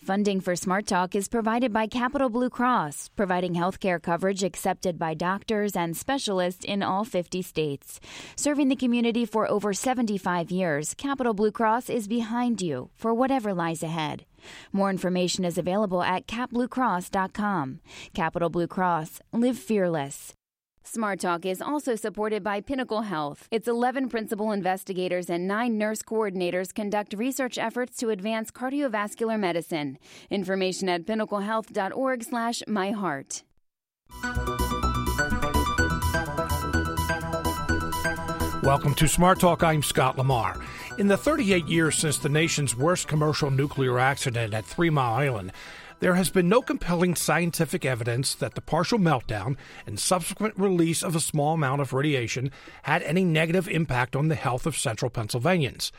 Funding for Smart Talk is provided by Capital Blue Cross, providing healthcare coverage accepted by doctors and specialists in all 50 states. Serving the community for over 75 years, Capital Blue Cross is behind you for whatever lies ahead. More information is available at capbluecross.com. Capital Blue Cross, live fearless. Smart Talk is also supported by Pinnacle Health. Its 11 principal investigators and 9 nurse coordinators conduct research efforts to advance cardiovascular medicine. Information at pinnaclehealth.org/myheart. Welcome to Smart Talk. I'm Scott Lamar. In the 38 years since the nation's worst commercial nuclear accident at Three Mile Island, there has been no compelling scientific evidence that the partial meltdown and subsequent release of a small amount of radiation had any negative impact on the health of central Pennsylvanians.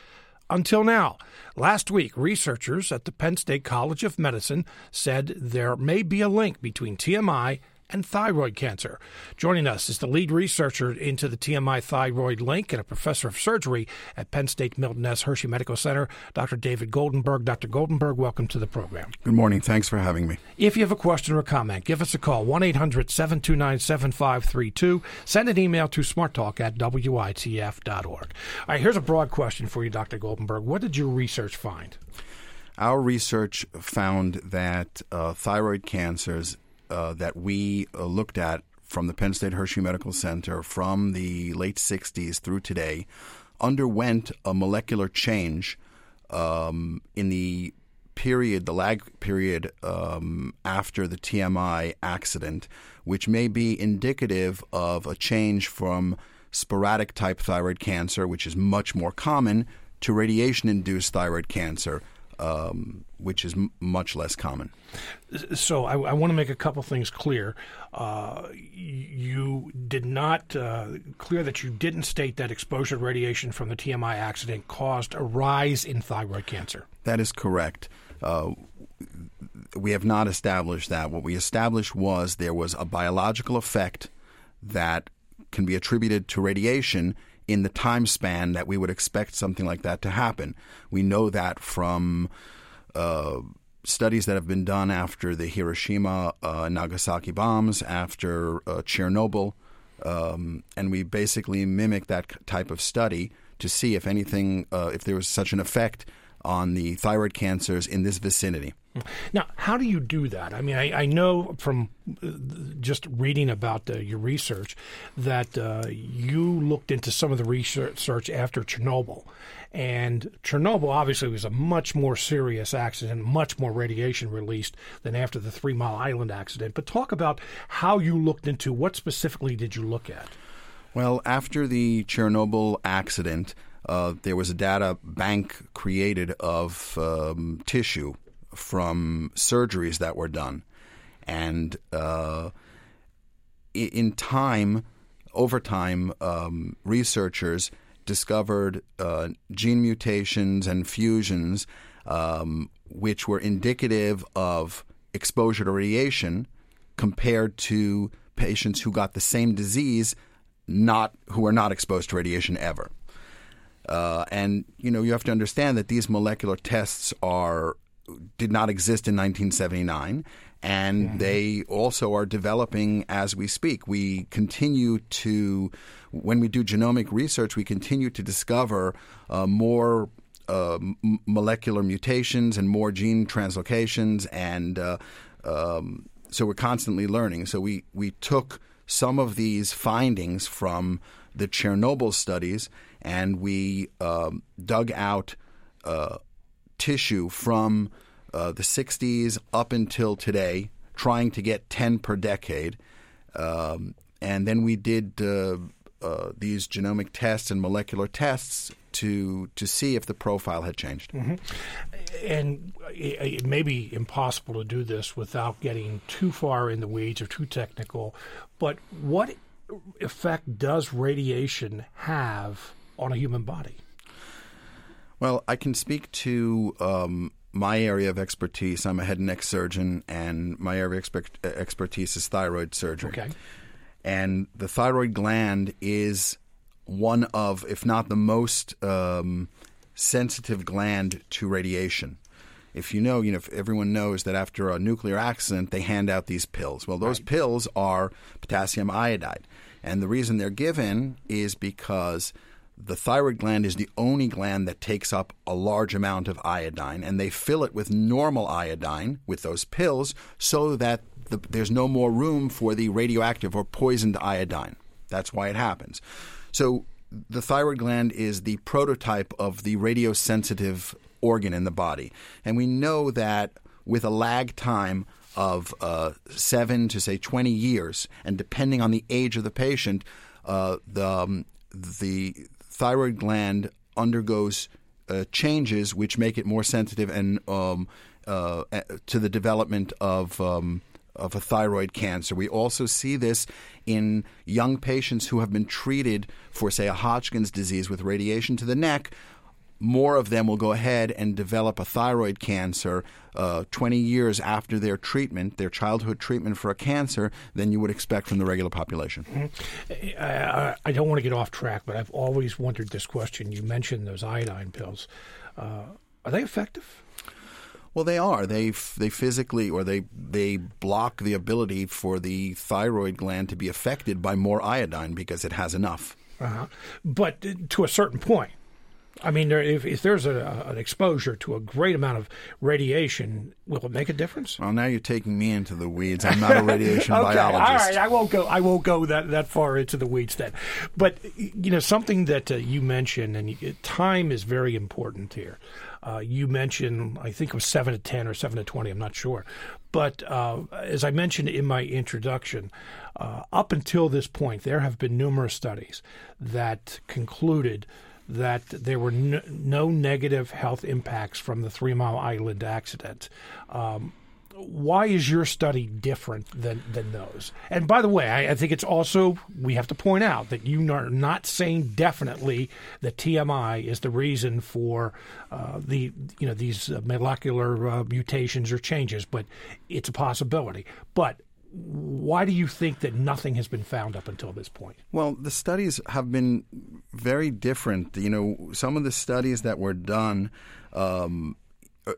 Until now. Last week, researchers at the Penn State College of Medicine said there may be a link between TMI and thyroid cancer. Joining us is the lead researcher into the TMI thyroid link and a professor of surgery at Penn State Milton S. Hershey Medical Center, Dr. David Goldenberg. Dr. Goldenberg, welcome to the program. Good morning. Thanks for having me. If you have a question or a comment, give us a call 1 800 729 7532. Send an email to smarttalk at witf.org. All right, here's a broad question for you, Dr. Goldenberg. What did your research find? Our research found that uh, thyroid cancers uh, that we uh, looked at from the Penn State Hershey Medical Center from the late 60s through today underwent a molecular change um, in the period, the lag period um, after the TMI accident, which may be indicative of a change from sporadic type thyroid cancer, which is much more common, to radiation induced thyroid cancer, um, which is m- much less common. So I, I want to make a couple things clear. Uh, you did not uh, clear that you didn't state that exposure to radiation from the TMI accident caused a rise in thyroid cancer. That is correct. Uh, we have not established that. What we established was there was a biological effect that can be attributed to radiation in the time span that we would expect something like that to happen. We know that from uh, studies that have been done after the Hiroshima uh, Nagasaki bombs, after uh, Chernobyl, um, and we basically mimic that type of study to see if anything, uh, if there was such an effect on the thyroid cancers in this vicinity. Now, how do you do that? I mean, I, I know from uh, just reading about uh, your research that uh, you looked into some of the research after Chernobyl. And Chernobyl obviously was a much more serious accident, much more radiation released than after the Three Mile Island accident. But talk about how you looked into what specifically did you look at? Well, after the Chernobyl accident, uh, there was a data bank created of um, tissue from surgeries that were done. And uh, in time, over time, um, researchers discovered uh, gene mutations and fusions um, which were indicative of exposure to radiation compared to patients who got the same disease not who were not exposed to radiation ever. Uh, and you know you have to understand that these molecular tests are did not exist in 1979 and mm-hmm. they also are developing as we speak. We continue to, when we do genomic research, we continue to discover uh, more uh, m- molecular mutations and more gene translocations, and uh, um, so we're constantly learning. So we we took some of these findings from the Chernobyl studies, and we um, dug out uh, tissue from uh, the 60s up until today, trying to get 10 per decade. Um, and then we did uh, uh, these genomic tests and molecular tests to to see if the profile had changed. Mm-hmm. And it, it, may be impossible to do this without getting too far in the weeds or too technical. But what effect does radiation have on a human body? Well, I can speak to um, my area of expertise. I'm a head and neck surgeon, and my area of expert, expertise is thyroid surgery. Okay. And the thyroid gland is one of, if not the most um, sensitive gland to radiation. if you know, you know, if everyone knows that after a nuclear accident, they hand out these pills. Well, those Right. pills are potassium iodide. And the reason they're given is because the thyroid gland is the only gland that takes up a large amount of iodine, and they fill it with normal iodine with those pills so that the, there's no more room for the radioactive or poisoned iodine. That's why it happens. So the thyroid gland is the prototype of the radiosensitive organ in the body. And we know that with a lag time of uh, seven to say 20 years, and depending on the age of the patient, uh, the, um, the thyroid gland undergoes uh, changes which make it more sensitive and um, uh, to the development of um, of a thyroid cancer. We also see this in young patients who have been treated for, say, a Hodgkin's disease with radiation to the neck. More of them will go ahead and develop a thyroid cancer uh, 20 years after their treatment, their childhood treatment for a cancer, than you would expect from the regular population. I, I don't want to get off track, but I've always wondered this question. You mentioned those iodine pills. Uh, are they effective? Well, they are. They f- they physically or they they block the ability for the thyroid gland to be affected by more iodine because it has enough. Uh-huh. But uh, to a certain point. I mean, there, if, if there's a, an exposure to a great amount of radiation, will it make a difference? Well, now you're taking me into the weeds. I'm not a radiation okay, biologist. all right. I won't go. I won't go that, that far into the weeds then. But you know, something that uh, you mentioned, and you, time is very important here. Uh, you mentioned, I think it was seven to ten or seven to twenty. I'm not sure, but uh, as I mentioned in my introduction, uh, up until this point, there have been numerous studies that concluded that there were no, no negative health impacts from the Three Mile Island accident. Um, why is your study different than, than those? And by the way, I, I, think it's also, we have to point out that you are not saying definitely that TMI is the reason for uh, the, you know, these molecular uh, mutations or changes, but it's a possibility. But why do you think that nothing has been found up until this point? Well, the studies have been very different. You know, some of the studies that were done um,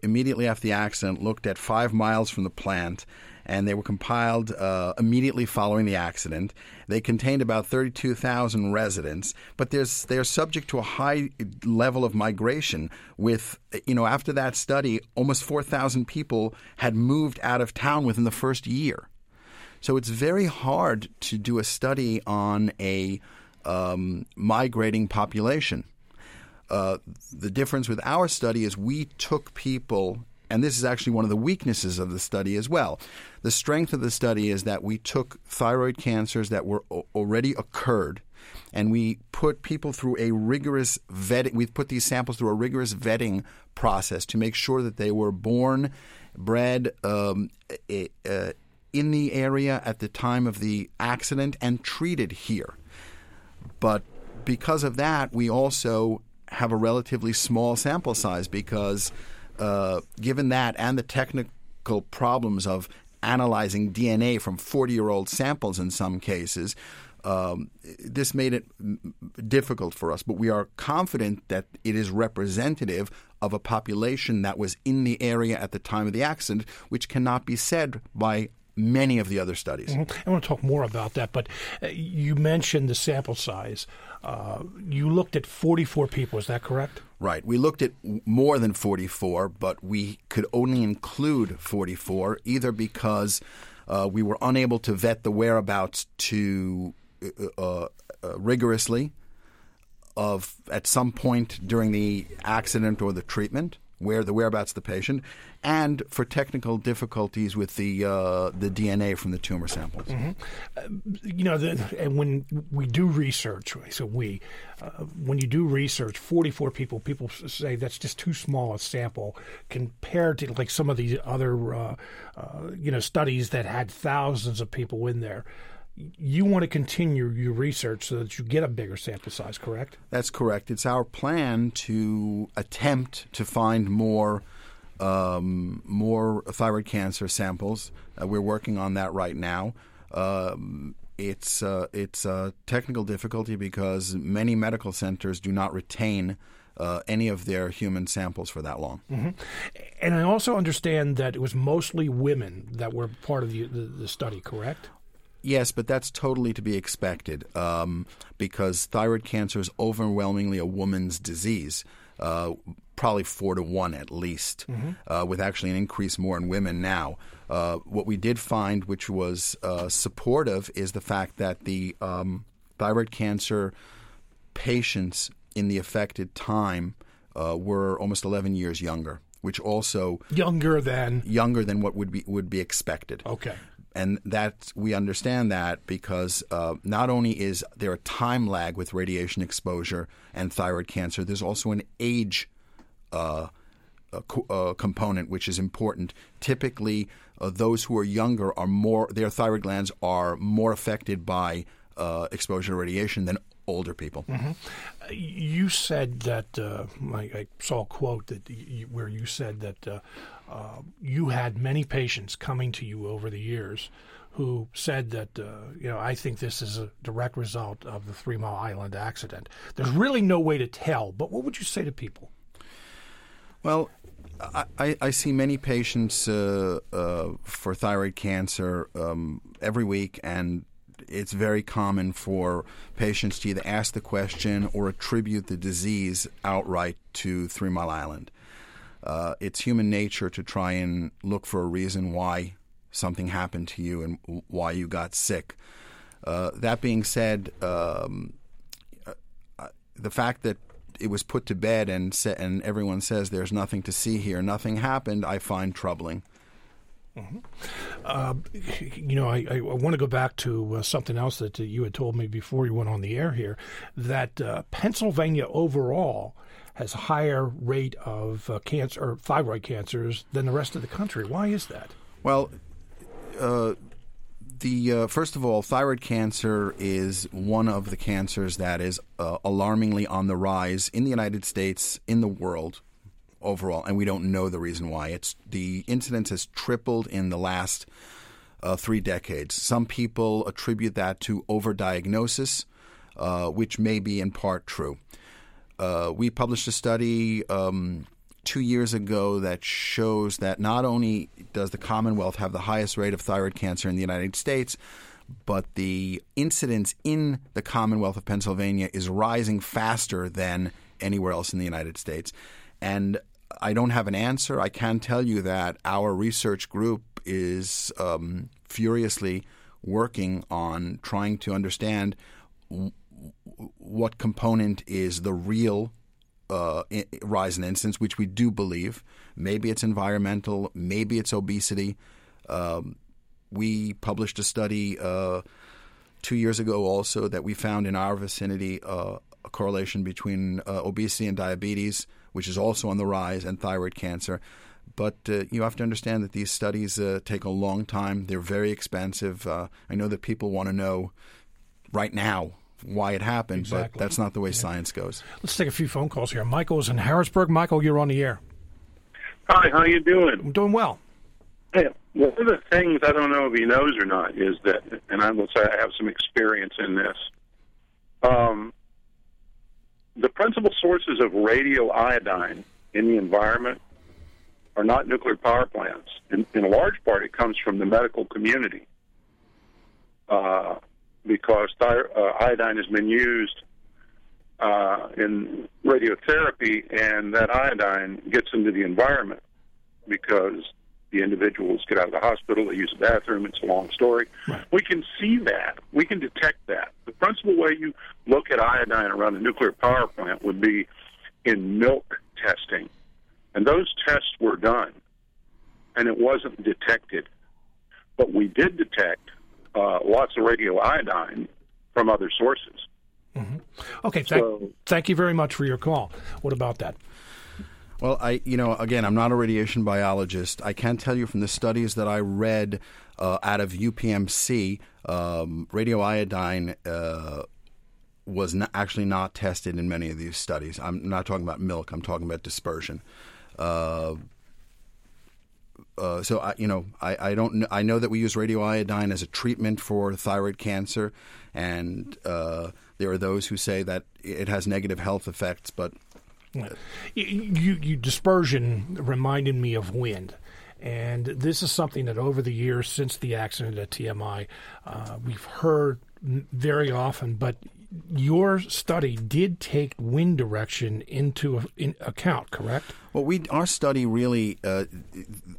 immediately after the accident looked at five miles from the plant. And they were compiled uh, immediately following the accident. They contained about 32,000 residents, but they're subject to a high level of migration. With, you know, after that study, almost 4,000 people had moved out of town within the first year. So it's very hard to do a study on a um, migrating population. Uh, the difference with our study is we took people, and this is actually one of the weaknesses of the study as well. The strength of the study is that we took thyroid cancers that were already occurred, and we put people through a rigorous vetting. We put these samples through a rigorous vetting process to make sure that they were born, bred. Um, uh, in the area at the time of the accident and treated here. But because of that, we also have a relatively small sample size because, uh, given that and the technical problems of analyzing DNA from 40 year old samples in some cases, um, this made it difficult for us. But we are confident that it is representative of a population that was in the area at the time of the accident, which cannot be said by many of the other studies. Mm-hmm. I want to talk more about that, but uh, you mentioned the sample size. Uh, you looked at 44 people, is that correct? Right. We looked at more than 44, but we could only include 44 either because uh, we were unable to vet the whereabouts too uh, rigorously of at some point during the accident or the treatment where the whereabouts of the patient, and for technical difficulties with the uh, the DNA from the tumor samples. Mm-hmm. Uh, you know, the, and when we do research, so we, uh, when you do research, forty four people, people say that's just too small a sample compared to like some of these other, uh, uh you know, studies that had thousands of people in there you want to continue your research so that you get a bigger sample size, correct? That's correct. It's our plan to attempt to find more um, more thyroid cancer samples. Uh, we're working on that right now. Um, it's uh, it's a technical difficulty because many medical centers do not retain uh, any of their human samples for that long. Mm-hmm. And I also understand that it was mostly women that were part of the, the, the study, correct? Yes, but that's totally to be expected um, because thyroid cancer is overwhelmingly a woman's disease. Uh, probably four to one at least, mm-hmm. uh, with actually an increase more in women now. Uh, what we did find, which was uh, supportive, is the fact that the um, thyroid cancer patients in the affected time uh, were almost 11 years younger, which also younger than younger than what would be would be expected. Okay. And that we understand that because uh, not only is there a time lag with radiation exposure and thyroid cancer, there's also an age uh, co- uh, component which is important. Typically, uh, those who are younger are more their thyroid glands are more affected by uh, exposure to radiation than older people. Mm-hmm. You said that uh, I, I, saw a quote that you, where you said that uh, uh, you had many patients coming to you over the years who said that uh, you know I think this is a direct result of the Three Mile Island accident. There's really no way to tell, but what would you say to people? Well, I, I, see many patients uh, uh, for thyroid cancer um, every week, and it's very common for patients to either ask the question or attribute the disease outright to Three Mile Island. Uh, it's human nature to try and look for a reason why something happened to you and why you got sick. Uh, that being said, um, uh, uh the fact that it was put to bed and sa- and everyone says there's nothing to see here, nothing happened, I find troubling. Mm-hmm. Uh, you know, I, I, want to go back to uh, something else that uh, you had told me before you went on the air here that uh, Pennsylvania overall has a higher rate of uh, cancer or thyroid cancers than the rest of the country. Why is that? Well, uh, the first of all, thyroid cancer is one of the cancers that is alarmingly on the rise in the United States, in the world overall, and we don't know the reason why. It's the incidence has tripled in the last uh, three decades. Some people attribute that to overdiagnosis, uh, which may be in part true. Uh, we published a study um, two years ago that shows that not only does the Commonwealth have the highest rate of thyroid cancer in the United States, but the incidence in the Commonwealth of Pennsylvania is rising faster than anywhere else in the United States. And I don't have an answer. I can tell you that our research group is um, furiously working on trying to understand what component is the real uh, rise in incidence, which we do believe. Maybe it's environmental, maybe it's obesity. Um, we published a study uh, two years ago also that we found in our vicinity uh, a correlation between uh, obesity and diabetes which is also on the rise, and thyroid cancer. But uh, you have to understand that these studies uh, take a long time. They're very expensive. I know that people want to know right now why it happened, exactly. but that's not the way yeah. science goes. Let's take a few phone calls here. Michael's in Harrisburg. Michael, you're on the air. Hi, how you doing? I'm doing well. Hey, one of the things I don't know if he knows or not is that, and I will say I have some experience in this. Um, the principal sources of radioiodine in the environment are not nuclear power plants. In, in a large part, it comes from the medical community uh, because uh, iodine has been used uh, in radiotherapy, and that iodine gets into the environment because the individuals get out of the hospital, they use the bathroom. It's a long story. Right. We can see that. We can detect that. The principal way you look at iodine around a nuclear power plant would be in milk testing. And those tests were done, and it wasn't detected. But we did detect uh, lots of radioiodine from other sources. Mm-hmm. Okay, thank, so, thank you very much for your call. What about that? Well, I, you know, again, I'm not a radiation biologist. I can tell you from the studies that I read uh, out of UPMC, um, radioiodine uh, was not, actually not tested in many of these studies. I'm not talking about milk. I'm talking about dispersion. Uh, uh, so I, you know, I, I don't. I know that we use radioiodine as a treatment for thyroid cancer, and uh, there are those who say that it has negative health effects. But You, you dispersion reminded me of wind. And this is something that over the years since the accident at TMI, uh, we've heard very often, but your study did take wind direction into in account, correct? Well, we our study really uh,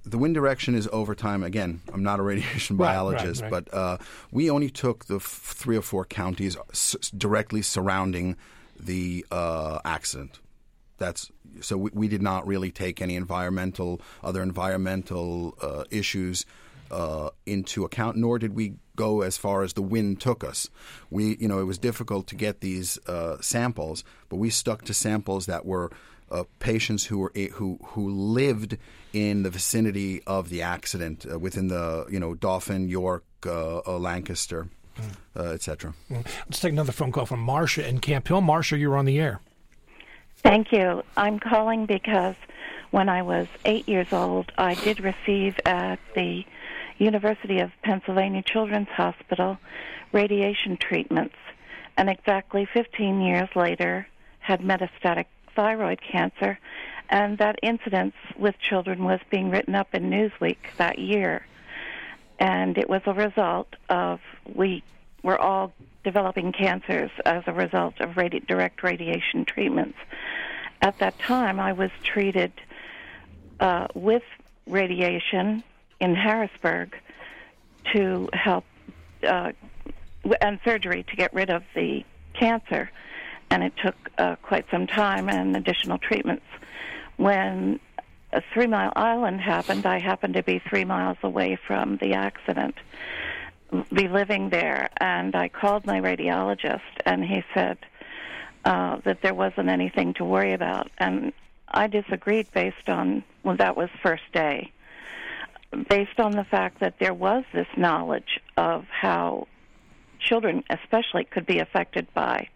the wind direction is over time. Again, I'm not a radiation biologist, right, right, but uh, we only took the f- three or four counties s- directly surrounding the uh, accident. That's so we, we, did not really take any environmental other environmental uh, issues uh, into account, nor did we go as far as the wind took us. We, you know, it was difficult to get these uh, samples, but we stuck to samples that were uh, patients who were who who lived in the vicinity of the accident, uh, within the you know Dauphin, York, uh, uh, Lancaster, mm. etc. Mm. Let's take another phone call from Marcia in Camp Hill. Marcia, you're on the air. Thank you. I'm calling because when I was eight years old, I did receive at the University of Pennsylvania Children's Hospital radiation treatments, and exactly 15 years later had metastatic thyroid cancer, and that incidence with children was being written up in Newsweek that year. And it was a result of we were all developing cancers as a result of radi- direct radiation treatments. At that time, I was treated uh, with radiation in Harrisburg to help uh, and surgery to get rid of the cancer, and it took uh, quite some time and additional treatments. When a Three Mile Island happened, I happened to be three miles away from the accident, be living there, and I called my radiologist, and he said uh, that there wasn't anything to worry about, and I disagreed based on well, that was first day based on the fact that there was this knowledge of how children, especially, could be affected by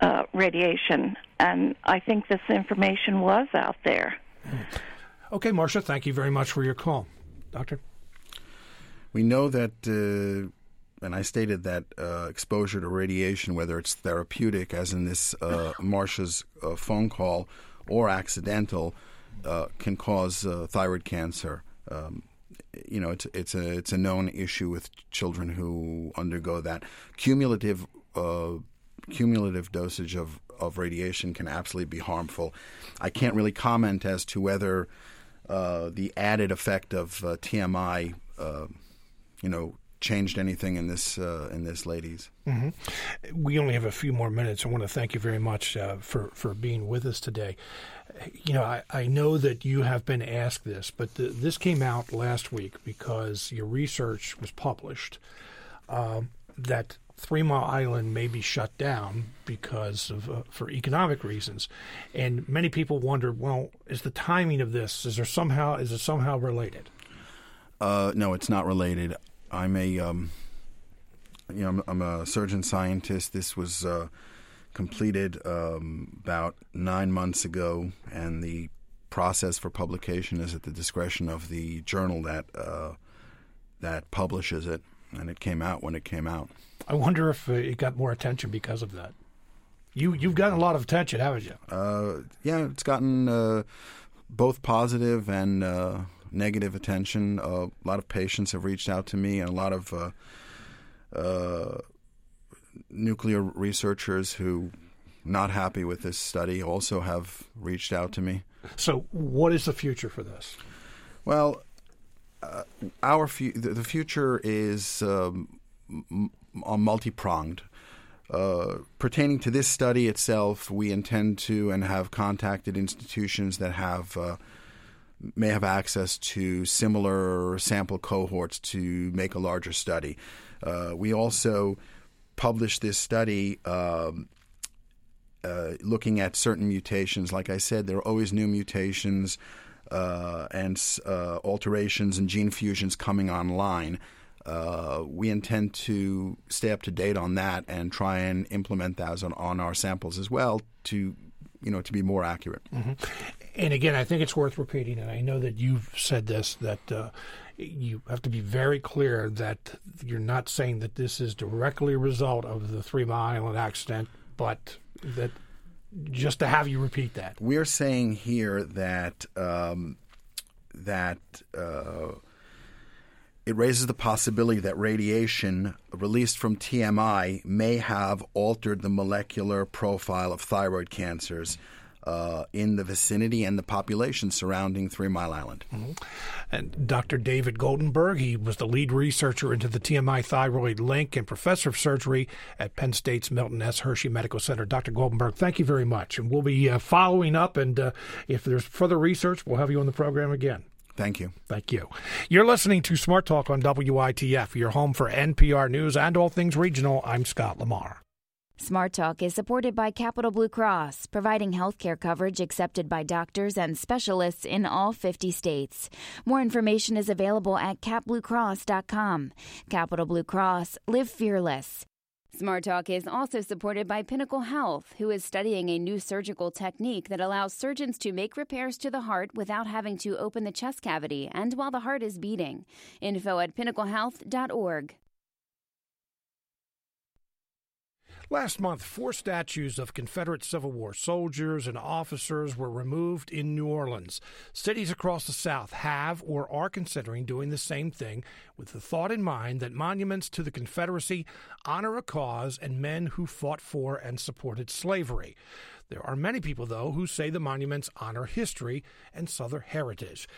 uh, radiation. And I think this information was out there. Okay, Marcia, thank you very much for your call. Doctor? We know that, uh, and I stated that uh, exposure to radiation, whether it's therapeutic, as in this uh, Marcia's uh, phone call, or accidental, uh, can cause thyroid cancer um, you know, it's it's a it's a known issue with children who undergo that cumulative uh, cumulative dosage of of radiation can absolutely be harmful. I can't really comment as to whether uh, the added effect of uh, TMI, uh, you know, changed anything in this uh, in this ladies. Mm-hmm. We only have a few more minutes. I want to thank you very much uh, for for being with us today you know, I, I know that you have been asked this, but the, this came out last week because your research was published um, that Three Mile Island may be shut down because of uh, for economic reasons, and many people wonder, well, is the timing of this is there somehow is it somehow related? Uh, no, it's not related. I'm a um, you know I'm, I'm, a surgeon scientist. This was uh, completed um, about nine months ago, and the process for publication is at the discretion of the journal that uh, that publishes it, and it came out when it came out. I wonder if uh, it got more attention because of that. You you've gotten a lot of attention, haven't you? Uh, yeah, it's gotten uh, both positive and uh, negative attention. Uh, a lot of patients have reached out to me, and a lot of nuclear researchers who not happy with this study also have reached out to me. So, what is the future for this? Well, uh, our fu- the, future is um, m- multi pronged. Uh, pertaining to this study itself, we intend to and have contacted institutions that have uh, may have access to similar sample cohorts to make a larger study. Uh, we also published this study um, uh, looking at certain mutations. Like I said, there are always new mutations uh, and uh, alterations and gene fusions coming online. Uh, we intend to stay up to date on that and try and implement those on, on our samples as well to you know to be more accurate. Mm-hmm. And again, I think it's worth repeating, and I know that you've said this that uh, you have to be very clear that you're not saying that this is directly a result of the Three Mile Island accident, but that just to have you repeat that. We're saying here that um, that uh, it raises the possibility that radiation released from TMI may have altered the molecular profile of thyroid cancers uh, in the vicinity and the population surrounding Three Mile Island. Mm-hmm. And Dr. David Goldenberg, he was the lead researcher into the TMI thyroid link and professor of surgery at Penn State's Milton S. Hershey Medical Center. Dr. Goldenberg, thank you very much. And we'll be uh, following up, and uh, if there's further research, we'll have you on the program again. Thank you. Thank you. You're listening to Smart Talk on WITF, your home for NPR News and all things regional. I'm Scott Lamar. Smart Talk is supported by Capital Blue Cross, providing healthcare coverage accepted by doctors and specialists in all 50 states. More information is available at capbluecross.com. Capital Blue Cross, live fearless. Smart Talk is also supported by Pinnacle Health, who is studying a new surgical technique that allows surgeons to make repairs to the heart without having to open the chest cavity and while the heart is beating. Info at pinnaclehealth.org. Last month, four statues of Confederate Civil War soldiers and officers were removed in New Orleans. Cities across the South have or are considering doing the same thing with the thought in mind that monuments to the Confederacy honor a cause and men who fought for and supported slavery. There are many people, though, who say the monuments honor history and Southern heritage.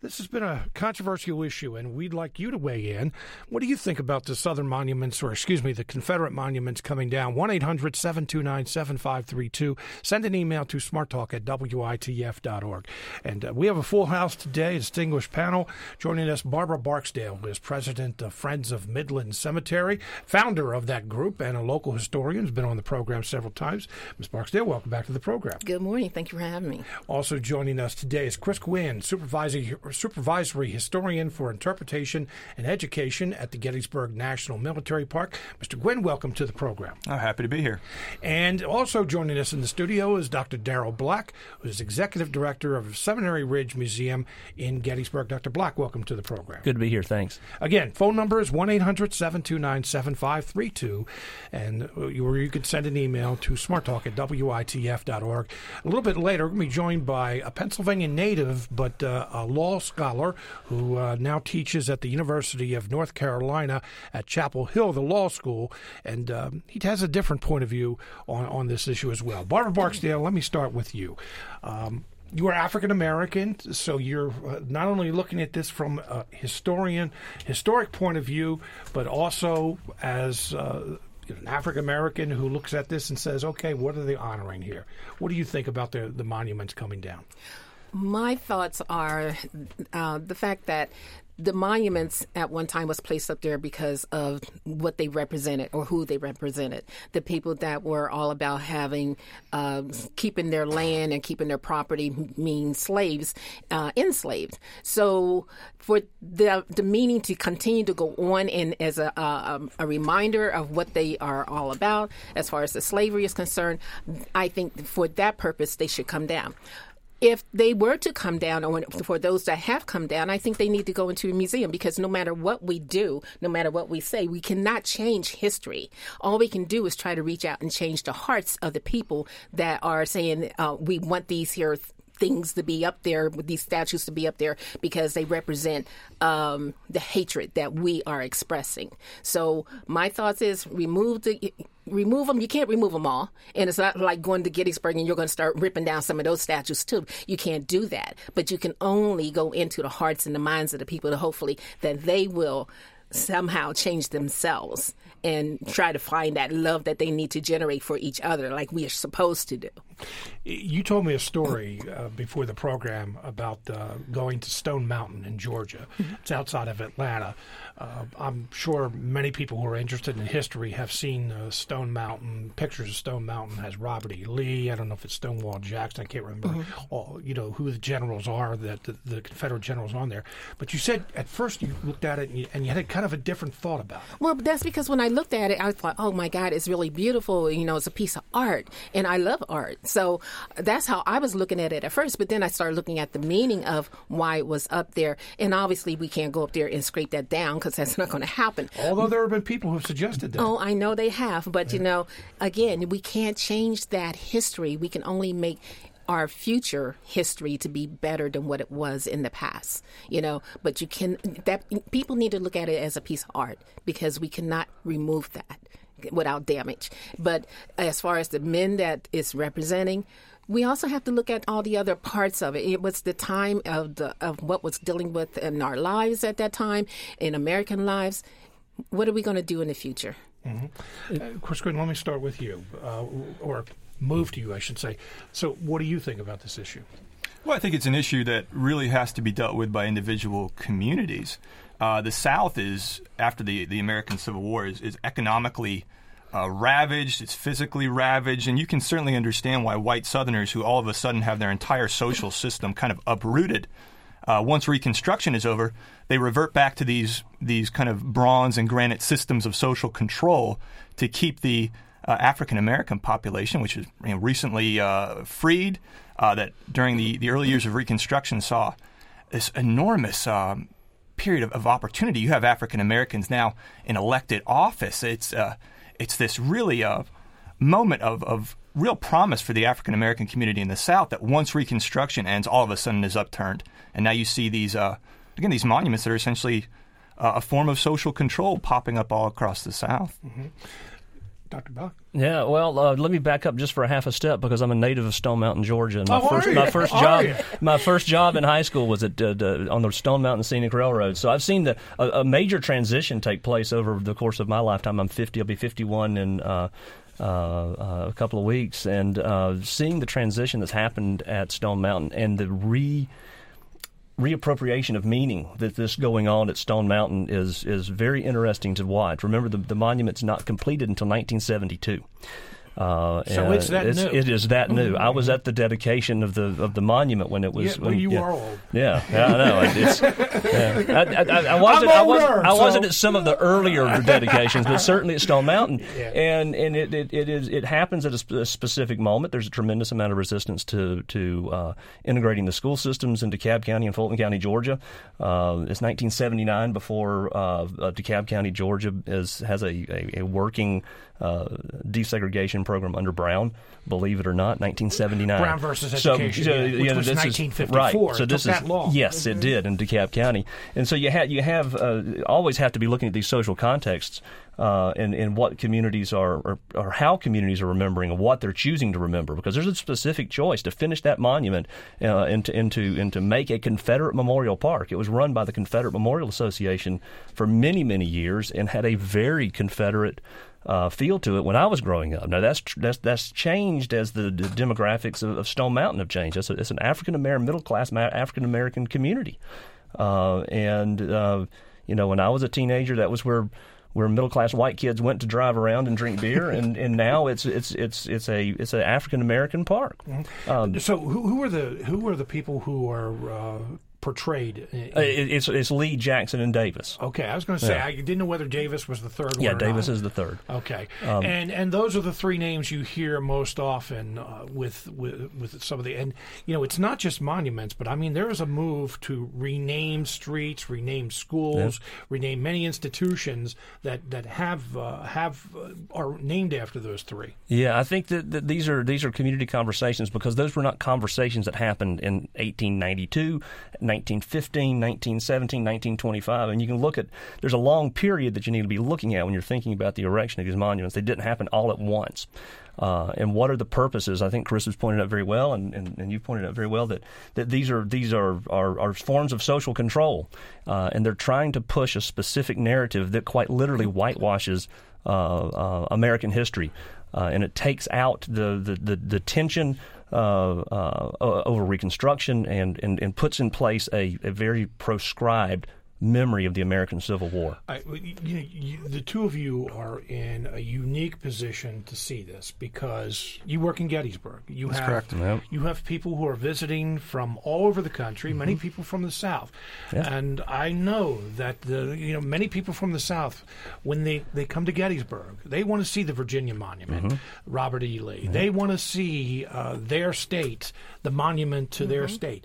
This has been a controversial issue, and we'd like you to weigh in. What do you think about the Southern monuments, or excuse me, the Confederate monuments coming down? 1 800 729 7532. Send an email to smarttalk at witf.org. And uh, we have a full house today, distinguished panel. Joining us, Barbara Barksdale, who is president of Friends of Midland Cemetery, founder of that group, and a local historian, has been on the program several times. Ms. Barksdale, welcome back to the program. Good morning. Thank you for having me. Also joining us today is Chris Gwinn, supervising supervisory historian for interpretation and education at the Gettysburg National Military Park. Mr. Gwinn, welcome to the program. I'm happy to be here. And also joining us in the studio is Dr. Daryl Black, who is executive director of Seminary Ridge Museum in Gettysburg. Dr. Black, welcome to the program. Good to be here. Thanks. Again, phone number is 1 800 729 7532, and you, you can send an email to smarttalk at witf.org. A little bit later, we're going to be joined by a Pennsylvania native, but uh, a law scholar who uh, now teaches at the University of North Carolina at Chapel Hill, the law school, and um, he has a different point of view on, on this issue as well. Barbara Barksdale, let me start with you. Um, you are African American, so you're uh, not only looking at this from a historian, historic point of view, but also as uh, an African American who looks at this and says, "Okay, what are they honoring here? What do you think about the the monuments coming down?" My thoughts are uh, the fact that the monuments at one time was placed up there because of what they represented or who they represented. The people that were all about having, uh, keeping their land and keeping their property, mean slaves, uh, enslaved. So for the the meaning to continue to go on and as a, a, a reminder of what they are all about, as far as the slavery is concerned, I think for that purpose they should come down if they were to come down, or for those that have come down, I think they need to go into a museum because no matter what we do, no matter what we say, we cannot change history. All we can do is try to reach out and change the hearts of the people that are saying, uh, we want these here things to be up there, with these statues to be up there, because they represent um, the hatred that we are expressing. So my thoughts is remove the remove them. You can't remove them all, and it's not like going to Gettysburg and you're going to start ripping down some of those statues too. You can't do that, but you can only go into the hearts and the minds of the people to hopefully that they will somehow change themselves and try to find that love that they need to generate for each other like we are supposed to do. You told me a story uh, before the program about uh, going to Stone Mountain in Georgia. Mm-hmm. It's outside of Atlanta. Uh, I'm sure many people who are interested in history have seen uh, Stone Mountain. Pictures of Stone Mountain has Robert E. Lee. I don't know if it's Stonewall Jackson. I can't remember. Mm-hmm. All, you know who the generals are that the, the, Confederate generals on there. But you said at first you looked at it and you, and you had kind of a different thought about it. Well, that's because when I looked at it, I thought, oh my God, it's really beautiful. You know, it's a piece of art, and I love art. So that's how I was looking at it at first. But then I started looking at the meaning of why it was up there. And obviously, we can't go up there and scrape that down because that's not going to happen. Although there have been people who've suggested that. Oh, I know they have. But, you know, again, we can't change that history. We can only make our future history to be better than what it was in the past you know but you can that people need to look at it as a piece of art because we cannot remove that without damage but as far as the men that it's representing we also have to look at all the other parts of it. It was the time of the of what was dealing with in our lives at that time, in American lives. What are we going to do in the future? Mm-hmm. Uh, Chris Gwinn, let me start with you, uh, or move to you, I should say. So, what do you think about this issue? Well, I think it's an issue that really has to be dealt with by individual communities. Uh, the South is, after the, the American Civil War, is, is economically uh, ravaged, it's physically ravaged, and you can certainly understand why white Southerners, who all of a sudden have their entire social system kind of uprooted, uh, once Reconstruction is over, they revert back to these these kind of bronze and granite systems of social control to keep the uh, African American population, which is you know, recently uh, freed, uh, that during the, the early years of Reconstruction saw this enormous um, period of, of, opportunity. You have African Americans now in elected office. It's uh, it's this really uh, moment of, of real promise for the African American community in the South that once Reconstruction ends, all of a sudden is upturned, and now you see these uh, again these monuments that are essentially a form of social control popping up all across the South. Mm-hmm. Dr. Black? Yeah, well, uh, let me back up just for a half a step because I'm a native of Stone Mountain, Georgia. And my oh, first, my first job, my first job in high school was at uh, on the Stone Mountain Scenic Railroad. So I've seen the, a, a, major transition take place over the course of my lifetime. I'm 50. I'll be 51 in. Uh, uh, uh, a couple of weeks, and uh, seeing the transition that's happened at Stone Mountain and the re reappropriation of meaning that this going on at Stone Mountain is is very interesting to watch. Remember, the, the monument's not completed until 1972. Uh, so it's that it's, new. It is that new. I was at the dedication of the of the monument when it was. Yeah, well, when, you yeah. are old. Yeah, yeah I know. It's, yeah. I, I, I, wasn't. I wasn't, I wasn't at some of the earlier dedications, but certainly at Stone Mountain. Yeah. And and it, it, it is it happens at a, sp- a, specific moment. There's a tremendous amount of resistance to to uh, integrating the school systems in DeKalb County and Fulton County, Georgia. Uh, it's 1979 before uh, DeKalb County, Georgia, is has a, a, a working uh, desegregation program under Brown. Believe it or not, 1979. Brown versus Education, so, yeah, which was this 1954. Is, right. So this is that long. yes, it did in DeKalb County, and so you have you have uh, always have to be looking at these social contexts. Uh, and, and what communities are, or, or how communities are remembering and what they're choosing to remember, because there's a specific choice to finish that monument uh, and, to, and, to, and to make a Confederate Memorial Park. It was run by the Confederate Memorial Association for many, many years and had a very Confederate uh, feel to it when I was growing up. Now that's that's that's changed as the, the demographics of, of, Stone Mountain have changed. It's, a, it's an African American middle class African American community, uh, and uh, you know when I was a teenager, that was where where middle class white kids went to drive around and drink beer, and, and now it's it's it's it's a it's an African American park. Mm-hmm. Um, so who, who are the who are the people who are uh, portrayed? Uh, it's it's Lee, Jackson, and Davis. Okay, I was going to say yeah. I didn't know whether Davis was the third. Yeah, Davis not. is the third. Okay, um, and and those are the three names you hear most often uh, with, with with some of the and you know it's not just monuments, but I mean there is a move to rename streets, rename schools, yeah. rename many institutions that that have uh, have uh, are named after those three. Yeah, I think that, that these are these are community conversations because those were not conversations that happened in 1892. 1915, 1917, 1925, and you can look at. There's a long period that you need to be looking at when you're thinking about the erection of these monuments. They didn't happen all at once. Uh, and what are the purposes? I think Chris has pointed out very well, and, and, and you pointed out very well that, that these are these are, are, are forms of social control, uh, and they're trying to push a specific narrative that quite literally whitewashes uh, uh American history, uh, and it takes out the the, the, the tension Uh, over Reconstruction and, and, and puts in place a, a very proscribed memory of the American Civil War. I, you you, the two of you are in a unique position to see this because you work in Gettysburg. You That's have correct. Yep. you have people who are visiting from all over the country. Many mm-hmm. people from the South, Yeah. and I know that the you know many people from the South when they they come to Gettysburg, they want to see the Virginia Monument, mm-hmm. Robert E. Lee. Mm-hmm. They want to see uh, their state, the monument to their state.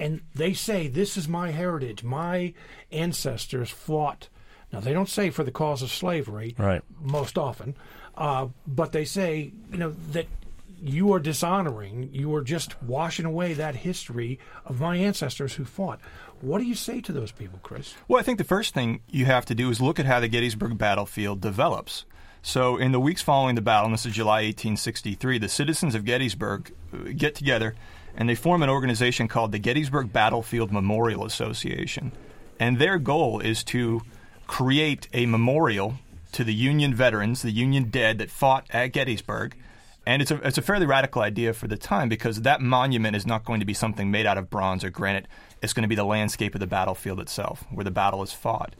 And they say, This is my heritage. My ancestors fought. Now, they don't say for the cause of slavery, Right. most often, uh, but they say, you know, that you are dishonoring, you are just washing away that history of my ancestors who fought. What do you say to those people, Chris? Well, I think the first thing you have to do is look at how the Gettysburg battlefield develops. So, in the weeks following the battle, and this is July 1863, the citizens of Gettysburg uh, get together and they form an organization called the Gettysburg Battlefield Memorial Association. And their goal is to create a memorial to the Union veterans, the Union dead that fought at Gettysburg. And it's a, it's a fairly radical idea for the time because that monument is not going to be something made out of bronze or granite. It's going to be the landscape of the battlefield itself, where the battle is fought.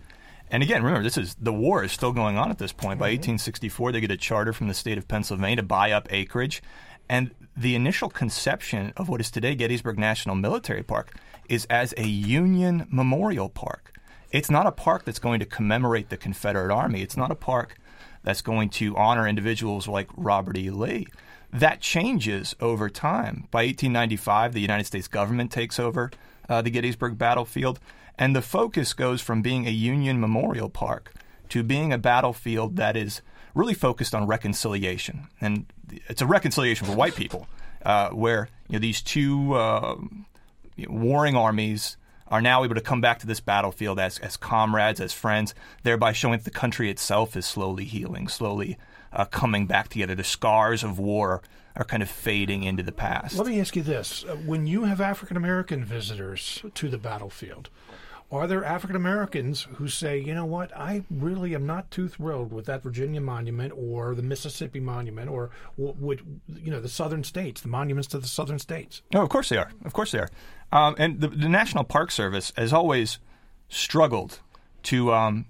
And again, remember, this is the war is still going on at this point. By mm-hmm. 1864, they get a charter from the state of Pennsylvania to buy up acreage, and the initial conception of what is today Gettysburg National Military Park is as a Union Memorial Park. It's not a park that's going to commemorate the Confederate Army. It's not a park that's going to honor individuals like Robert E. Lee. That changes over time. By 1895, the United States government takes over uh, the Gettysburg battlefield, and the focus goes from being a Union Memorial Park to being a battlefield that is really focused on reconciliation. And it's a reconciliation for white people, uh, where you know, these two uh, you know, warring armies are now able to come back to this battlefield as, as comrades, as friends, thereby showing that the country itself is slowly healing, slowly uh, coming back together. The scars of war are kind of fading into the past. Let me ask you this. When you have African American visitors to the battlefield, are there African Americans who say, you know what, I really am not too thrilled with that Virginia monument or the Mississippi monument or would you know the southern states, the monuments to the southern states? No, of course they are. Of course they are. Um, and the, the National Park Service has always struggled to um,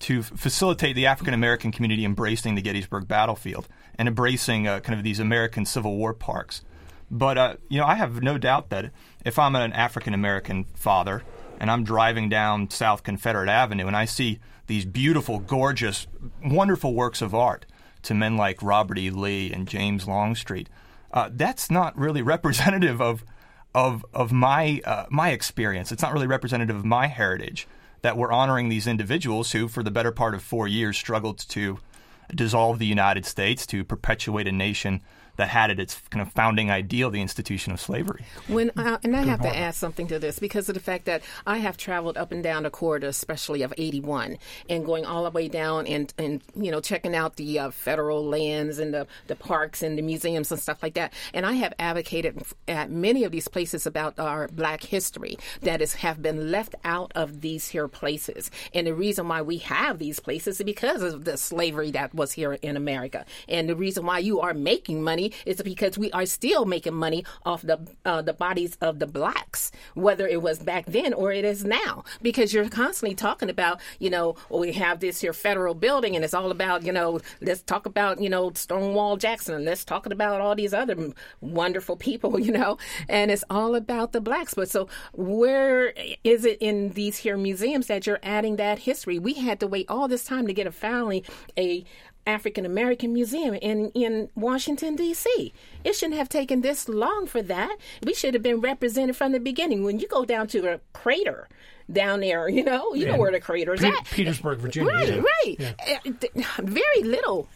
to facilitate the African American community embracing the Gettysburg battlefield and embracing uh, kind of these American Civil War parks. But uh, you know, I have no doubt that if I'm an African American father and I'm driving down South Confederate Avenue and I see these beautiful, gorgeous, wonderful works of art to men like Robert E. Lee and James Longstreet, uh, that's not really representative of of of my uh, my experience. It's not really representative of my heritage. That we're honoring these individuals who, for the better part of four years, struggled to dissolve the United States to perpetuate a nation that had at its kind of founding ideal the institution of slavery. When uh, and I have to add something to this because of the fact that I have traveled up and down the corridor, especially of 81, and going all the way down and and you know checking out the uh, federal lands and the the parks and the museums and stuff like that. And I have advocated at many of these places about our Black history that is have been left out of these here places. And the reason why we have these places is because of the slavery that was here in America. And the reason why you are making money is because we are still making money off the uh, the bodies of the blacks, whether it was back then or it is now. Because you're constantly talking about, you know, well, we have this here federal building, and it's all about, you know, let's talk about, you know, Stonewall Jackson, and let's talk about all these other wonderful people, you know, and it's all about the blacks. But so where is it in these here museums that you're adding that history? We had to wait all this time to get a finally a African American Museum in, in Washington, D.C. It shouldn't have taken this long for that. We should have been represented from the beginning. When you go down to a crater down there, you know, you know where the crater is Pe- at. Petersburg, Virginia, Right, yeah. right. Uh, th- Very little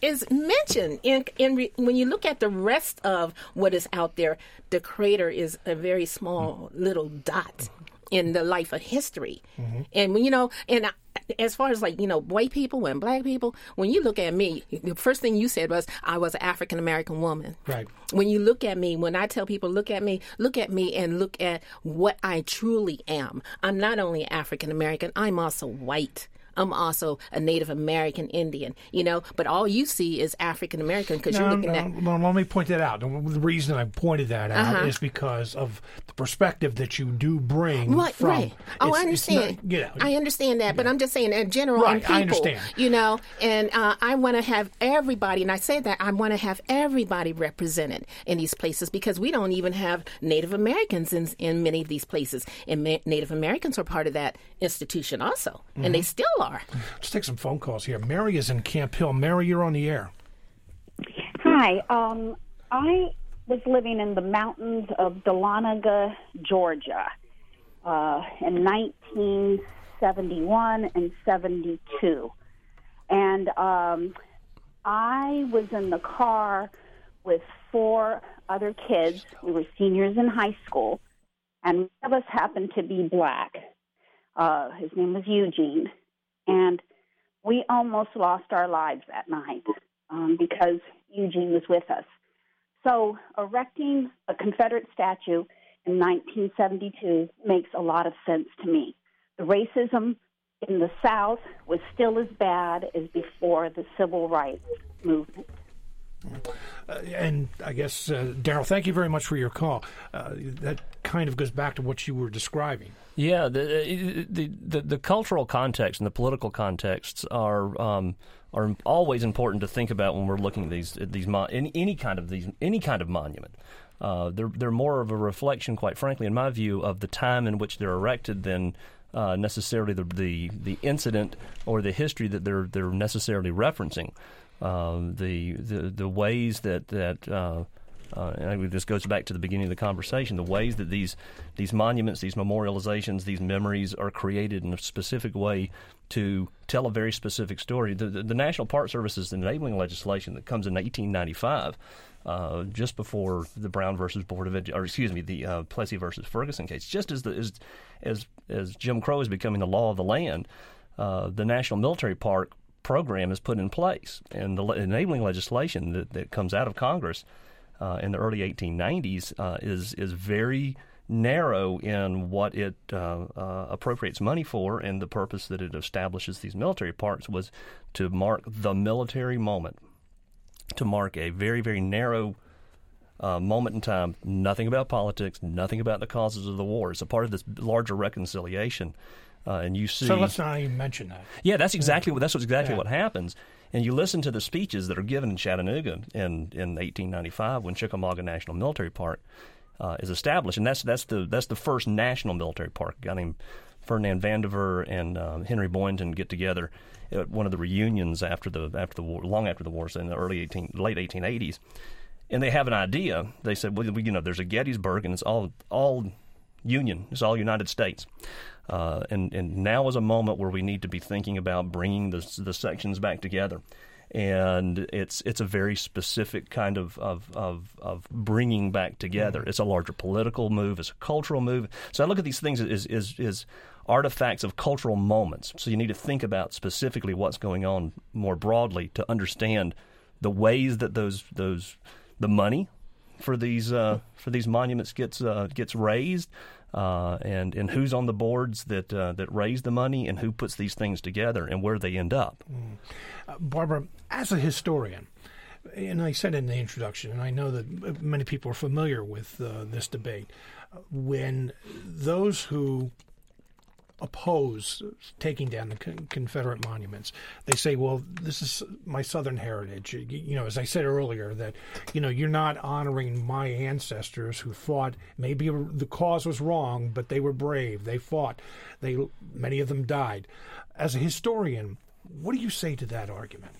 is mentioned in in re, when you look at the rest of what is out there. The crater is a very small little dot in the life of history, mm-hmm. and you know, and I, as far as like you know, white people and black people, when you look at me, the first thing you said was I was an African American woman. Right. When you look at me, when I tell people, look at me, look at me and look at what I truly am. I'm not only African American, I'm also white. I'm also a Native American Indian, you know, but all you see is African American because no, you're looking no, at. no, let me point that out. The reason I pointed that out Uh-huh. is because of the perspective that you do bring Right, from. right. Oh, I it's not- understand. you know, I understand that, but I'm just saying in general Right, people, I understand. you know, and uh, I want to have everybody, and I say that I want to have everybody represented in these places because we don't even have Native Americans in, in many of these places, and Ma- Native Americans are part of that institution also, and Mm-hmm. they still are. Let's take some phone calls here. Mary is in Camp Hill. Mary, you're on the air. Hi. Um, I was living in the mountains of Dahlonega, Georgia, uh, in 1971 and 72. And um, I was in the car with four other kids. We were seniors in high school, and one of us happened to be black. Uh, his name was Eugene. And we almost lost our lives that night um, because Eugene was with us. So, erecting a Confederate statue in 1972 makes a lot of sense to me. The racism in the South was still as bad as before the Civil Rights Movement. Uh, and I guess, uh, Daryl, thank you very much for your call. Uh, that kind of goes back to what you were describing. Yeah, the, the the the cultural context and the political contexts are um, are always important to think about when we're looking at these at these mon- any, any kind of these any kind of monument. Uh, they're they're more of a reflection, quite frankly, in my view, of the time in which they're erected than uh, necessarily the, the the incident or the history that they're they're necessarily referencing. Um, the, the the ways that that uh, uh, this goes back to the beginning of the conversation. The ways that these these monuments, these memorializations, these memories are created in a specific way to tell a very specific story. The, the, the National Park Service's enabling legislation that comes in 1895, uh, just before the Brown versus Board of Edu- or excuse me, the uh, Plessy versus Ferguson case, just as the as as, as Jim Crow is becoming the law of the land, uh, the National Military Park program is put in place, and the enabling legislation that, that comes out of Congress uh, in the early 1890s uh, is is very narrow in what it uh, uh, appropriates money for, and the purpose that it establishes these military parks was to mark the military moment, to mark a very very narrow. Uh, moment in time, nothing about politics, nothing about the causes of the war. It's a part of this larger reconciliation, uh, and you see. So let's not even mention that. Yeah, that's exactly what that's what's exactly Yeah. what happens. And you listen to the speeches that are given in Chattanooga in, in 1895 when Chickamauga National Military Park uh, is established, and that's that's the that's the first national military park. A guy named Ferdinand Van Derveer and uh, Henry Boynton get together at one of the reunions after the after the war, long after the war, so in the early 18 late 1880s, and they have an idea. They said, well, you know, there's a Gettysburg, and it's all all Union, it's all United States. Uh, and and now is a moment where we need to be thinking about bringing the the sections back together, and it's it's a very specific kind of of of, of bringing back together. It's a larger political move. It's a cultural move. So I look at these things as is is artifacts of cultural moments. So you need to think about specifically what's going on more broadly to understand the ways that those those the money for these uh, for these monuments gets uh, gets raised, uh, and and who's on the boards that uh, that raise the money, and who puts these things together, and where they end up. Uh, Barbara, as a historian, and I said in the introduction, and I know that many people are familiar with uh, this debate, uh, when those who oppose taking down the con- Confederate monuments, they say, "Well, this is my Southern heritage." You, you know, as I said earlier, that you know you're not honoring my ancestors who fought. Maybe the cause was wrong, but they were brave. They fought. They many of them died. As a historian, what do you say to that argument?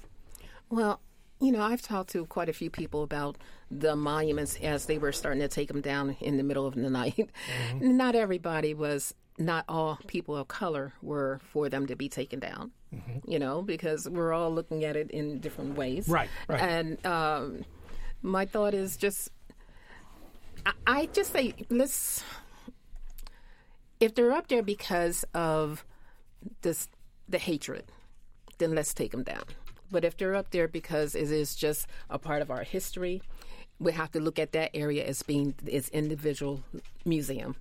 Well, you know, I've talked to quite a few people about the monuments as they were starting to take them down in the middle of the night. Mm-hmm. Not everybody was, not all people of color were for them to be taken down, you know, because we're all looking at it in different ways. Right, right. And um, my thought is just, I, I just say, let's, if they're up there because of this, the hatred, then let's take them down. But if they're up there because it is just a part of our history, we have to look at that area as being its individual museum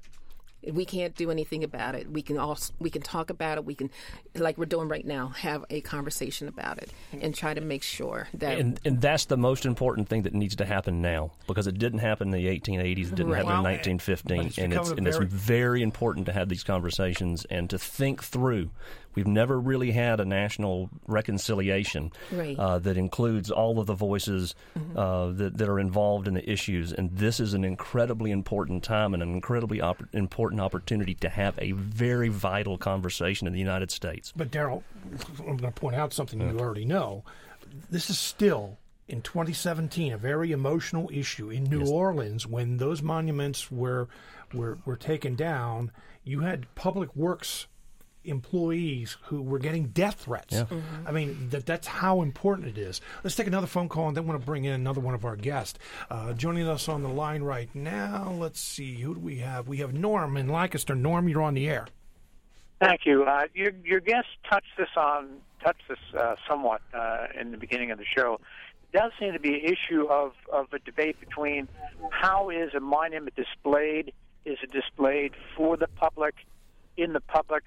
we can't do anything about it. We can all we can talk about it. We can, like we're doing right now, have a conversation about it and try to make sure that. And, and that's the most important thing that needs to happen now because it didn't happen in the 1880s. It didn't Right. happen Well, in 1915, it's and it's become a and it's very- very important to have these conversations and to think through. We've never really had a national reconciliation Right. uh, that includes all of the voices uh, that, that are involved in the issues, and this is an incredibly important time and an incredibly opp- important opportunity to have a very vital conversation in the United States. But Daryl, I'm going to point out something you already know. This is still in 2017 a very emotional issue in New Orleans when those monuments were were were taken down. You had public works employees who were getting death threats. I mean, that that's how important it is. Let's take another phone call and then want to bring in another one of our guests. Uh, joining us on the line right now, let's see, who do we have? We have Norm in Lancaster. Norm, you're on the air. Thank you. Uh, your, your guest touched this on touched this uh, somewhat uh, in the beginning of the show. It does seem to be an issue of, of a debate between how is a monument displayed? Is it displayed for the public, in the public,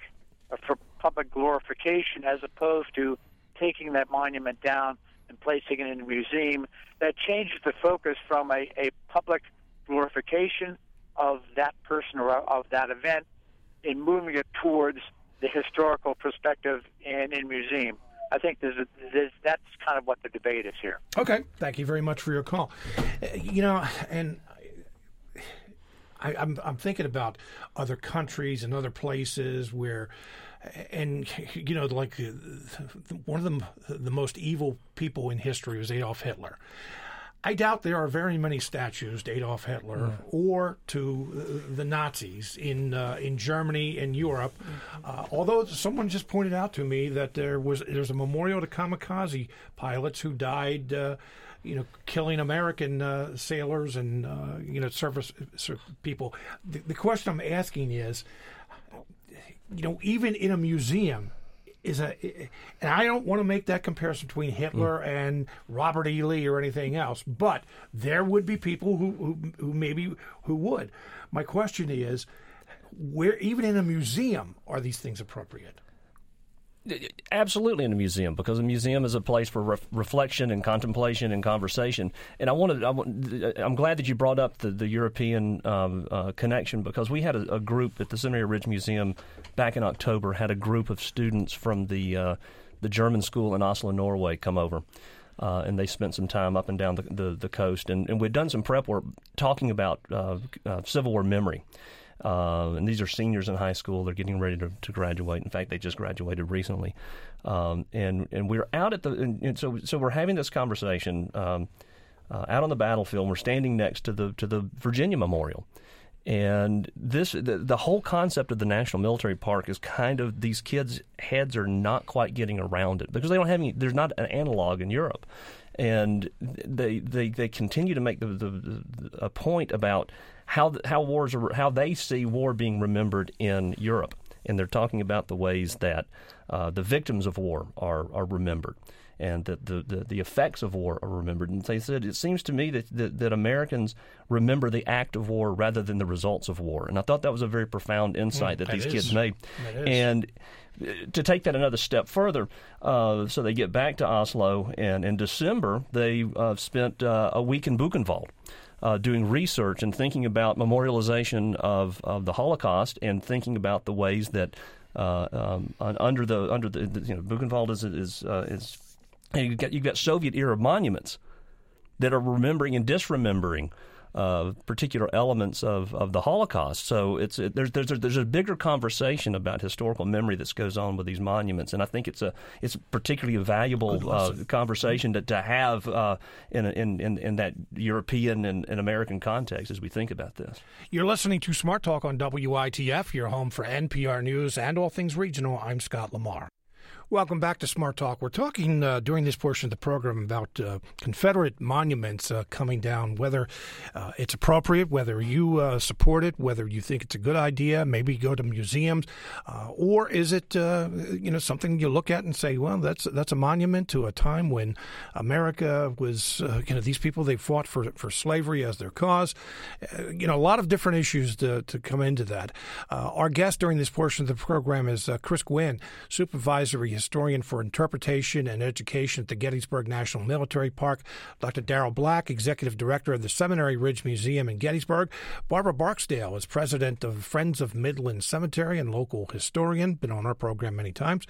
for public glorification, as opposed to taking that monument down and placing it in a museum? That changes the focus from a, a public glorification of that person or of that event in moving it towards the historical perspective and in museum. I think there's, a, there's that's kind of what the debate is here. Okay. Thank you very much for your call. Uh, You know, and I, I'm I'm thinking about other countries and other places where, and you know, like uh, one of the the most evil people in history was Adolf Hitler. I doubt there are very many statues to Adolf Hitler or to uh, the Nazis in uh, in Germany and Europe. Uh, although someone just pointed out to me that there was there's a memorial to kamikaze pilots who died. Uh, you know, killing American uh, sailors and uh, you know service people. The, the question I'm asking is, you know, even in a museum, is a, and I don't want to make that comparison between Hitler and Robert E. Lee or anything else, but there would be people who, who, who maybe who would. My question is, where even in a museum are these things appropriate? Absolutely in a museum because a museum is a place for ref- reflection and contemplation and conversation. And I wanted, I, I'm glad that you brought up the, the European um, uh, connection because we had a, a group at the Seminary Ridge Museum back in October had a group of students from the uh, the German school in Oslo, Norway, come over. Uh, and they spent some time up and down the, the, the coast. And, and we'd done some prep work talking about uh, uh, Civil War memory. Uh, and these are seniors in high school. They're getting ready to, to graduate. In fact, they just graduated recently. Um, and and we're out at the and, and so so we're having this conversation um, uh, out on the battlefield. We're standing next to the to the Virginia Memorial, and this the, the whole concept of the National Military Park is kind of these kids' heads are not quite getting around it because they don't have any. There's not an analog in Europe, and they they, they continue to make the, the, the a point about how how wars are how they see war being remembered in Europe, and they're talking about the ways that uh, the victims of war are are remembered and that the, the, the effects of war are remembered. And they said, it seems to me that, that, that Americans remember the act of war rather than the results of war. And I thought that was a very profound insight that, that these is. kids made. And uh, to take that another step further, uh, so they get back to Oslo, and in December, they uh, spent uh, a week in Buchenwald. Uh, doing research and thinking about memorialization of, of the Holocaust and thinking about the ways that uh, um, under the under the, you know Buchenwald is is uh, is you've got you've got Soviet era monuments that are remembering and disremembering uh, particular elements of, of the Holocaust. So it's it, there's there's a, there's a bigger conversation about historical memory that goes on with these monuments, and I think it's a it's particularly a valuable uh, conversation to, to have uh, in, in in in that European and, and American context as we think about this. You're listening to Smart Talk on WITF, your home for NPR News and all things regional. I'm Scott Lamar. Welcome back to Smart Talk. We're talking uh, during this portion of the program about uh, Confederate monuments uh, coming down, whether uh, it's appropriate, whether you uh, support it, whether you think it's a good idea, maybe go to museums, uh, or is it you know something you look at and say, well, that's that's a monument to a time when America was you know these people they fought for for slavery as their cause. you know, a lot of different issues to, to come into that. our guest during this portion of the program is Chris Gwinn, supervisory historian for interpretation and education at the Gettysburg National Military Park, Dr. Daryl Black, executive director of the Seminary Ridge Museum in Gettysburg. Barbara Barksdale is president of Friends of Midland Cemetery and local historian, been on our program many times.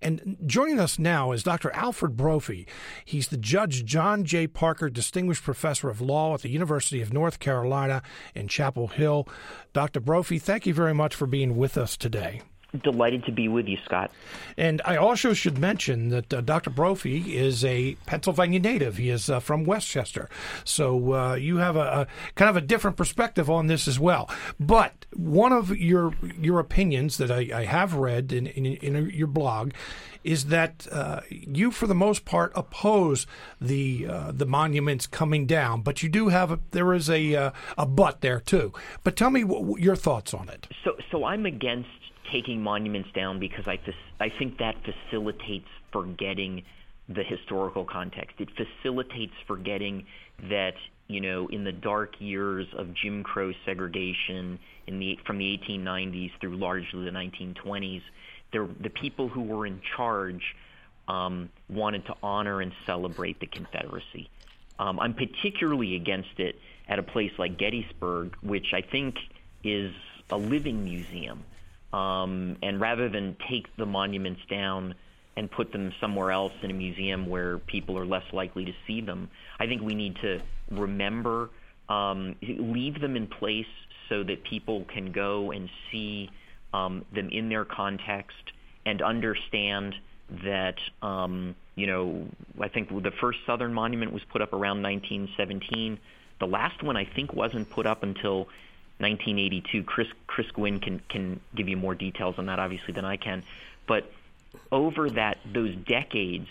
And joining us now is Dr. Alfred Brophy. He's the Judge John J. Parker Distinguished Professor of Law at the University of North Carolina in Chapel Hill. Dr. Brophy, thank you very much for being with us today. Delighted to be with you, Scott. And I also should mention that uh, Dr. Brophy is a Pennsylvania native. He is uh, from West Chester. So uh, you have a, a, kind of a different perspective on this as well. But one of your your opinions that I, I have read in, in, in, your blog is that uh, you, for the most part, oppose the uh, the monuments coming down, but you do have a, there is a uh, a but there too. But tell me what, your thoughts on it. So so I'm against taking monuments down because I, I think that facilitates forgetting the historical context. It facilitates forgetting that you know in the dark years of Jim Crow segregation in the from the 1890s through largely the 1920s, there, the people who were in charge um, wanted to honor and celebrate the Confederacy. Um, I'm particularly against it at a place like Gettysburg, which I think is a living museum. Um, and rather than take the monuments down and put them somewhere else in a museum where people are less likely to see them, I think we need to remember, um, leave them in place so that people can go and see um, them in their context and understand that um, you know I think the first Southern monument was put up around 1917. The last one I think wasn't put up until 1982. Chris Chris Gwinn can can give you more details on that, obviously, than I can. But over that those decades,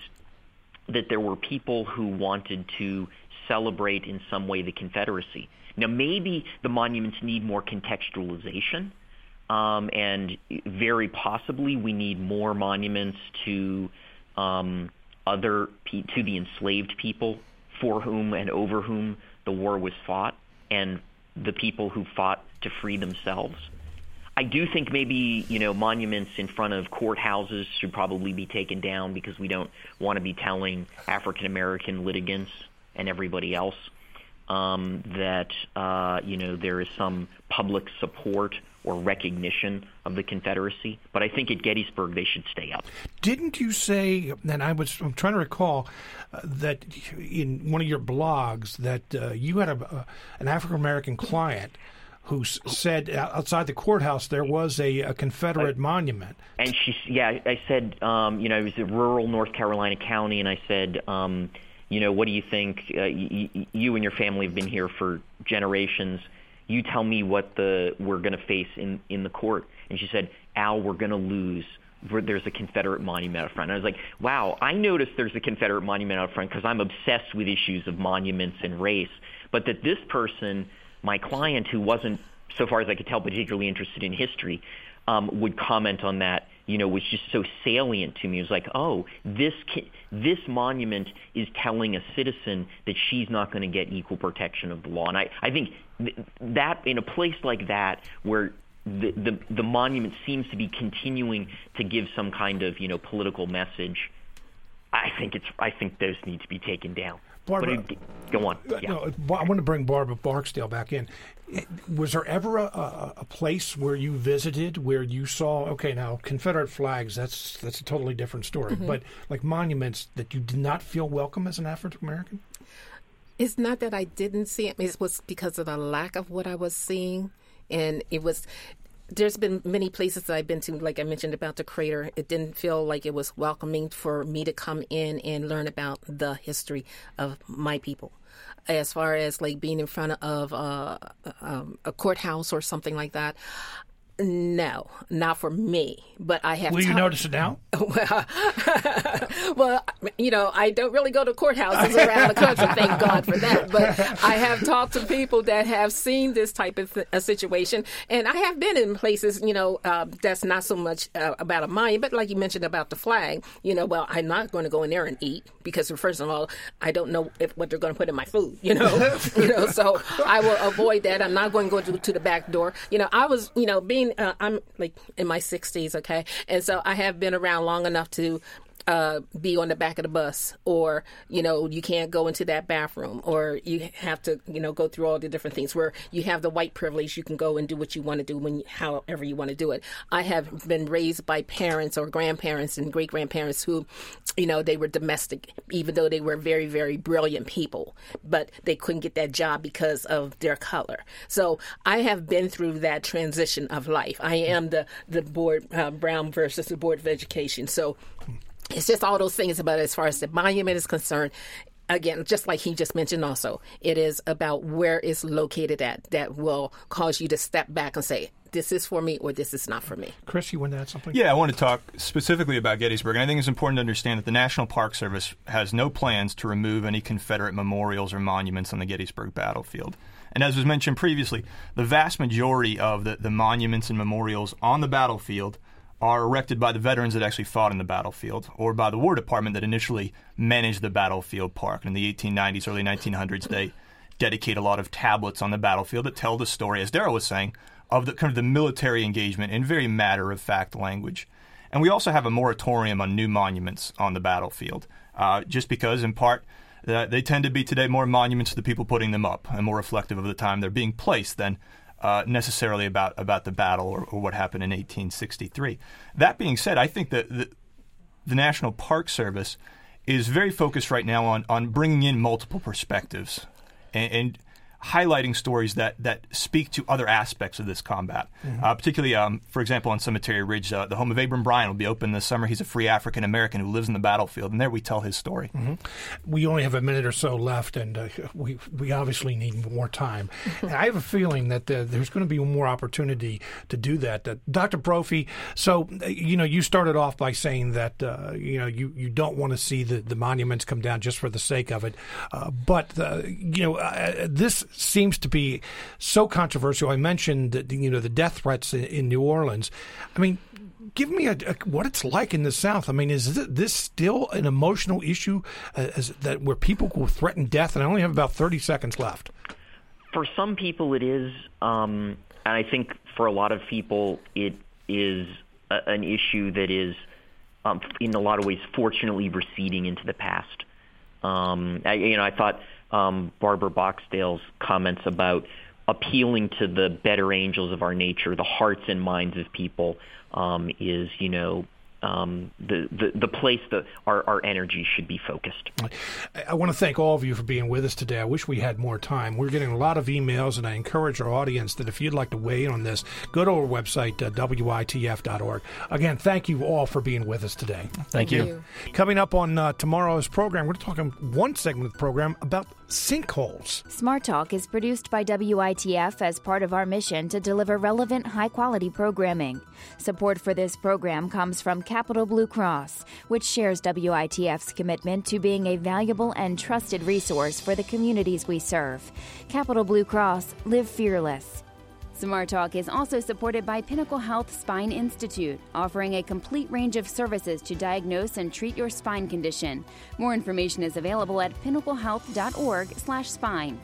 that there were people who wanted to celebrate in some way the Confederacy. Now, maybe the monuments need more contextualization, um, and very possibly we need more monuments to um, other to the enslaved people for whom and over whom the war was fought, and the people who fought to free themselves. I do think maybe you know monuments in front of courthouses should probably be taken down because we don't want to be telling African American litigants and everybody else um, that uh, you know there is some public support or recognition of the Confederacy. But I think at Gettysburg they should stay up. Didn't you say? And I was I'm trying to recall uh, that in one of your blogs that uh, you had a, uh, an African American client who said outside the courthouse there was a, a Confederate monument. And she, yeah, I said, um, you know, it was a rural North Carolina county, and I said, um, you know, what do you think? Uh, y- y- you and your family have been here for generations. You tell me what the we're going to face in in the court. And she said, Al, we're going to lose there's a Confederate monument out front. And I was like, wow, I noticed there's a Confederate monument out front because I'm obsessed with issues of monuments and race. But that this person my client, who wasn't, so far as I could tell, particularly interested in history, um, would comment on that. You know, was just so salient to me. It was like, oh, this this monument is telling a citizen that she's not going to get equal protection of the law. And I, I think th- that in a place like that where the, the the monument seems to be continuing to give some kind of you know political message, I think it's I think those need to be taken down. Barbara, it, go on. Uh, yeah. No, I want to bring Barbara Barksdale back in. Was there ever a, a, a, place where you visited where you saw okay now Confederate flags? That's that's a totally different story. Mm-hmm. But like monuments that you did not feel welcome as an African American. It's not that I didn't see it. It was because of the lack of what I was seeing, and it was there's been many places that I've been to, like I mentioned about the crater. It didn't feel like it was welcoming for me to come in and learn about the history of my people. As far as like being in front of uh, um, a courthouse or something like that, No, not for me. But I have. Will you notice it now? well, well, you know, I don't really go to courthouses around the country. Thank God for that. But I have talked to people that have seen this type of th- a situation, and I have been in places, you know, uh, that's not so much uh, about a monument, but like you mentioned about the flag. You know, well, I'm not going to go in there and eat because first of all, I don't know if, what they're going to put in my food. You know, you know, so I will avoid that. I'm not going to go to, to the back door. You know, I was, you know, being uh, I'm like in my 60s, okay, and so I have been around long enough to uh, be on the back of the bus, or you know, you can't go into that bathroom, or you have to, you know, go through all the different things. Where you have the white privilege, you can go and do what you want to do when, however you want to do it. I have been raised by parents or grandparents and great grandparents who, you know, they were domestic, even though they were very, very brilliant people, but they couldn't get that job because of their color. So I have been through that transition of life. I am the the board uh, Brown versus the Board of Education. So it's just all those things about as far as the monument is concerned. Again just like he just mentioned also it is about where it's located at that will cause you to step back and say this is for me or this is not for me. Chris you want to add something? Yeah i want to talk specifically about gettysburg and i think it's important to understand that the national park service has no plans to remove any confederate memorials or monuments on the gettysburg battlefield. And as was mentioned previously the vast majority of the, the monuments and memorials on the battlefield are erected by the veterans that actually fought in the battlefield or by the War Department that initially managed the battlefield park. In the 1890s, early 1900s, they dedicate a lot of tablets on the battlefield that tell the story, as Daryl was saying, of the kind of the military engagement in very matter of fact language. And we also have a moratorium on new monuments on the battlefield, uh, just because, in part, uh, they tend to be today more monuments to the people putting them up and more reflective of the time they're being placed than uh, necessarily about about the battle or, or, what happened in 1863. That being said, I think that the, the National Park Service is very focused right now on on bringing in multiple perspectives and, and highlighting stories that, that speak to other aspects of this combat. Mm-hmm. Uh, particularly, um, for example, on Cemetery Ridge, uh, the home of Abram Bryan will be open this summer. He's a free African American who lives in the battlefield, and there we tell his story. Mm-hmm. We only have a minute or so left, and uh, we we obviously need more time. and I have a feeling that uh, there's going to be more opportunity to do that. Dr. Brophy, so uh, you know, you started off by saying that uh, you know you, you don't want to see the, the monuments come down just for the sake of it, but you know this seems to be so controversial. I mentioned that you know the death threats in, in New Orleans. I mean, give me a, a, what it's like in the South. I mean, is this still an emotional issue uh, that where people will threaten death? And I only have about thirty seconds left. For some people, it is, um, and I think for a lot of people, it is a, an issue that is, um, in a lot of ways, fortunately receding into the past. Um, I, you know, I thought um, Barbara Barksdale's comments about appealing to the better angels of our nature, the hearts and minds of people, um, is you know um, the, the, the place that our, our energy should be focused. I want to thank all of you for being with us today. I wish we had more time. We're getting a lot of emails, and I encourage our audience that if you'd like to weigh in on this, go to our website, uh, WITF.org. Again, thank you all for being with us today. Thank, thank you. you. Coming up on uh, tomorrow's program, we're talking one segment of the program about sinkholes. Smart Talk is produced by WITF as part of our mission to deliver relevant, high quality programming. Support for this program comes from Capital Blue Cross, which shares WITF's commitment to being a valuable and trusted resource for the communities we serve. Capital Blue Cross, live fearless. Smart Talk is also supported by Pinnacle Health Spine Institute, offering a complete range of services to diagnose and treat your spine condition. More information is available at pinnaclehealth.org/spine.